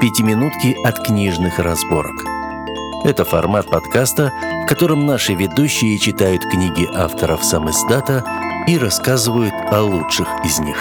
«Пятиминутки от книжных разборок». Это формат подкаста, в котором наши ведущие читают книги авторов сам издата и рассказывают о лучших из них.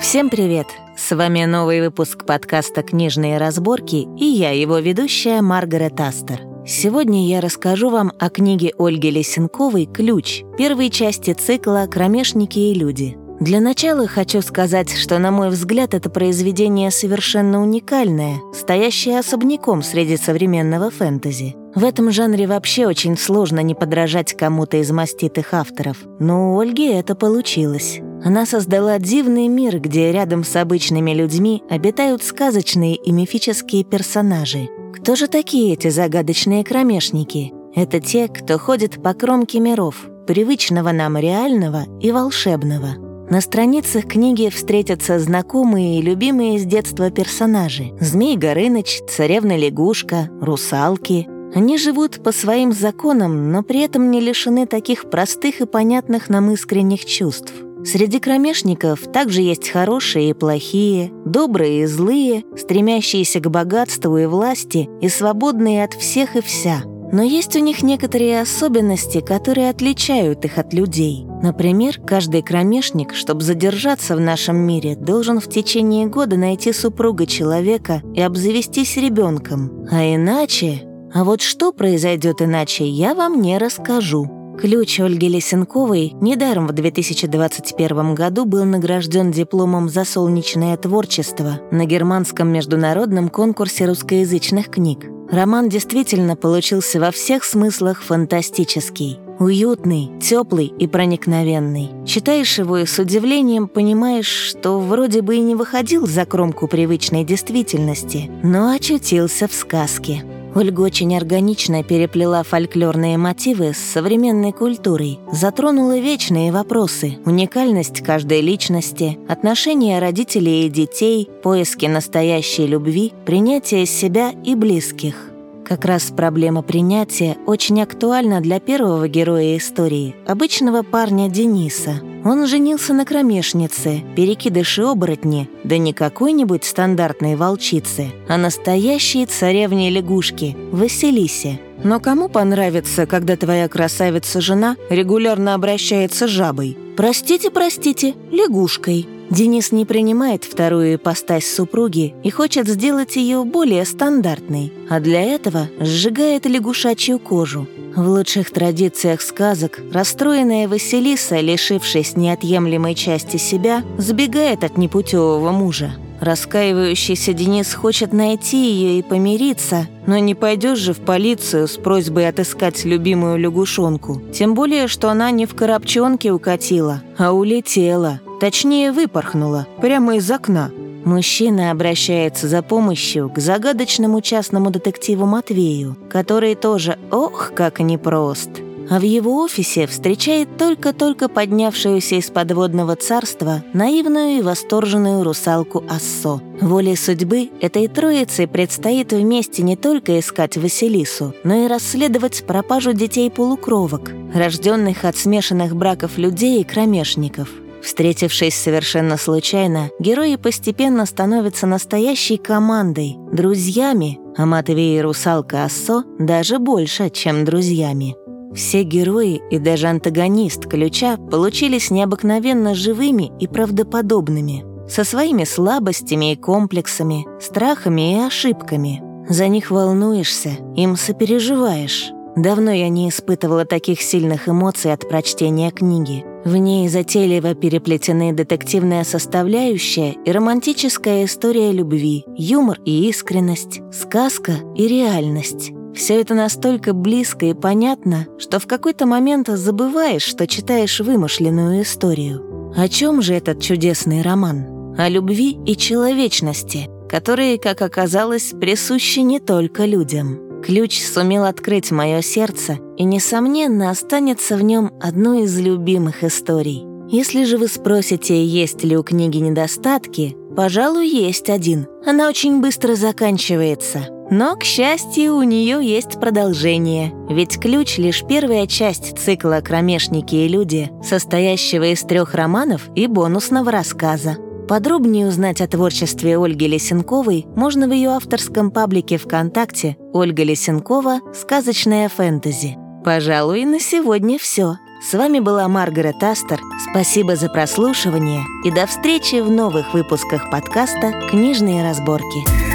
Всем привет! С вами новый выпуск подкаста «Книжные разборки» и я, его ведущая Маргарет Астер. Сегодня я расскажу вам о книге Ольги Лесенковой «Ключ», первой части цикла «Кромешники и люди». Для начала хочу сказать, что, на мой взгляд, это произведение совершенно уникальное, стоящее особняком среди современного фэнтези. В этом жанре вообще очень сложно не подражать кому-то из маститых авторов, но у Ольги это получилось. Она создала дивный мир, где рядом с обычными людьми обитают сказочные и мифические персонажи. Кто же такие эти загадочные кромешники? Это те, кто ходит по кромке миров, привычного нам реального и волшебного. На страницах книги встретятся знакомые и любимые с детства персонажи. Змей Горыныч, царевна-лягушка, русалки. Они живут по своим законам, но при этом не лишены таких простых и понятных нам искренних чувств. Среди кромешников также есть хорошие и плохие, добрые и злые, стремящиеся к богатству и власти и свободные от всех и вся – но есть у них некоторые особенности, которые отличают их от людей. Например, каждый кромешник, чтобы задержаться в нашем мире, должен в течение года найти супруга человека и обзавестись ребенком. А иначе... А вот что произойдет иначе, я вам не расскажу. Ключ Ольги Лесенковой недаром в 2021 году был награжден дипломом за солнечное творчество на германском международном конкурсе русскоязычных книг. Роман действительно получился во всех смыслах фантастический. Уютный, теплый и проникновенный. Читаешь его и с удивлением понимаешь, что вроде бы и не выходил за кромку привычной действительности, но очутился в сказке. Ольга очень органично переплела фольклорные мотивы с современной культурой, затронула вечные вопросы, уникальность каждой личности, отношения родителей и детей, поиски настоящей любви, принятие себя и близких. Как раз проблема принятия очень актуальна для первого героя истории, обычного парня Дениса. Он женился на кромешнице, перекидыши-оборотни, да не какой-нибудь стандартной волчице, а настоящей царевне-лягушки, Василисе. Но кому понравится, когда твоя красавица-жена регулярно обращается жабой? Простите, простите, лягушкой. Денис не принимает вторую ипостась супруги и хочет сделать ее более стандартной, а для этого сжигает лягушачью кожу. В лучших традициях сказок расстроенная Василиса, лишившись неотъемлемой части себя, сбегает от непутевого мужа. Раскаивающийся Денис хочет найти ее и помириться, но не пойдешь же в полицию с просьбой отыскать любимую лягушонку. Тем более, что она не в коробчонке укатила, а улетела. Точнее, выпорхнула, прямо из окна. Мужчина обращается за помощью к загадочному частному детективу Матвею, который тоже ох, как непрост. А в его офисе встречает только-только поднявшуюся из подводного царства наивную и восторженную русалку Ассо. Волей судьбы этой троице предстоит вместе не только искать Василису, но и расследовать пропажу детей-полукровок, рожденных от смешанных браков людей и кромешников – Встретившись совершенно случайно, герои постепенно становятся настоящей командой, друзьями, а Матвей и русалка Ассо даже больше, чем друзьями. Все герои и даже антагонист Ключа получились необыкновенно живыми и правдоподобными, со своими слабостями и комплексами, страхами и ошибками. За них волнуешься, им сопереживаешь. Давно я не испытывала таких сильных эмоций от прочтения книги. В ней затейливо переплетены детективная составляющая и романтическая история любви, юмор и искренность, сказка и реальность. Все это настолько близко и понятно, что в какой-то момент забываешь, что читаешь вымышленную историю. О чем же этот чудесный роман? О любви и человечности, которые, как оказалось, присущи не только людям. Ключ сумел открыть мое сердце, и, несомненно, останется в нем одной из любимых историй. Если же вы спросите, есть ли у книги недостатки, пожалуй, есть один. Она очень быстро заканчивается. Но, к счастью, у нее есть продолжение, ведь «Ключ» — лишь первая часть цикла «Кромешники и люди», состоящего из трех романов и бонусного рассказа. Подробнее узнать о творчестве Ольги Лесенковой можно в ее авторском паблике ВКонтакте «Ольга Лесенкова. Сказочная фэнтези». Пожалуй, на сегодня все. С вами была Маргарет Астер. Спасибо за прослушивание и до встречи в новых выпусках подкаста «Книжные разборки».